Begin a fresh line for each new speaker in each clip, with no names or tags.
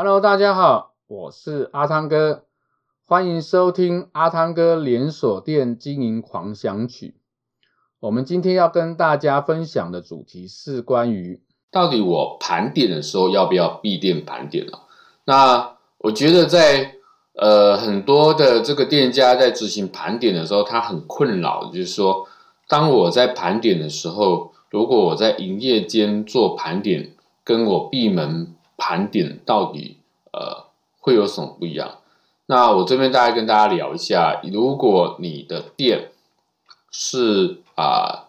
Hello，大家好，我是阿汤哥，欢迎收听阿汤哥连锁店经营狂想曲。我们今天要跟大家分享的主题是关于
到底我盘点的时候要不要闭店盘点了？那我觉得在呃很多的这个店家在执行盘点的时候，他很困扰，就是说，当我在盘点的时候，如果我在营业间做盘点，跟我闭门。盘点到底呃会有什么不一样？那我这边大概跟大家聊一下，如果你的店是啊、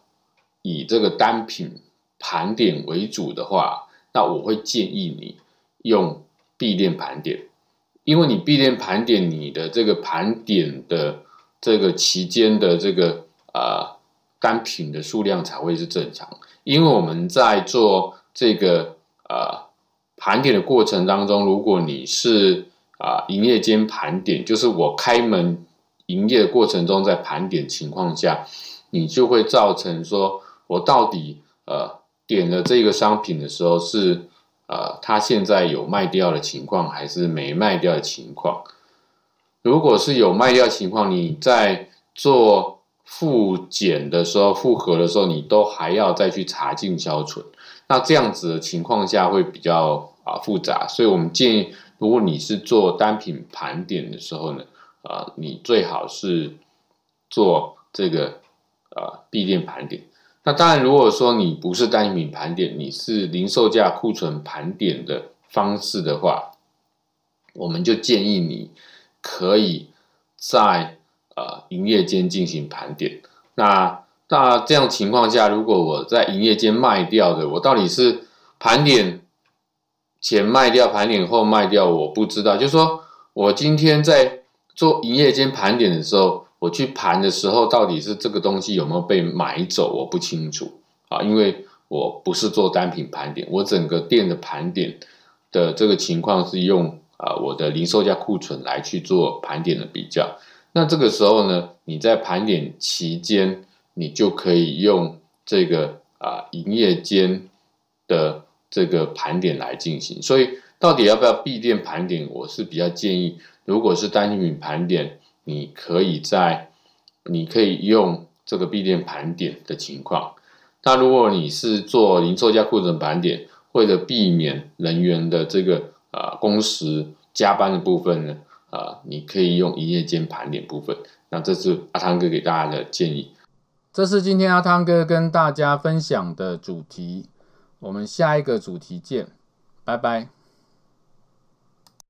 以这个单品盘点为主的话，那我会建议你用闭店盘点，因为你闭店盘点，你的这个盘点的这个期间的这个呃单品的数量才会是正常，因为我们在做这个呃。盘点的过程当中，如果你是啊营业间盘点，就是我开门营业的过程中在盘点情况下，你就会造成说，我到底呃点了这个商品的时候是呃它现在有卖掉的情况，还是没卖掉的情况？如果是有卖掉情况，你在做复检的时候、复核的时候，你都还要再去查进销存。那这样子的情况下会比较啊复杂，所以我们建议，如果你是做单品盘点的时候呢，啊，你最好是做这个啊闭店盘点。那当然，如果说你不是单品盘点，你是零售价库存盘点的方式的话，我们就建议你可以在营业间进行盘点。那那这样情况下，如果我在营业间卖掉的，我到底是盘点前卖掉，盘点后卖掉，我不知道。就是说我今天在做营业间盘点的时候，我去盘的时候，到底是这个东西有没有被买走，我不清楚啊，因为我不是做单品盘点，我整个店的盘点的这个情况是用啊我的零售价库存来去做盘点的比较。那这个时候呢，你在盘点期间。你就可以用这个啊营业间的这个盘点来进行，所以到底要不要闭店盘点？我是比较建议，如果是单品盘点，你可以在你可以用这个闭店盘点的情况。那如果你是做零售价库存盘点，为了避免人员的这个啊工时加班的部分呢，啊你可以用营业间盘点部分。那这是阿汤哥给大家的建议。
这是今天阿汤哥跟大家分享的主题，我们下一个主题见，拜拜。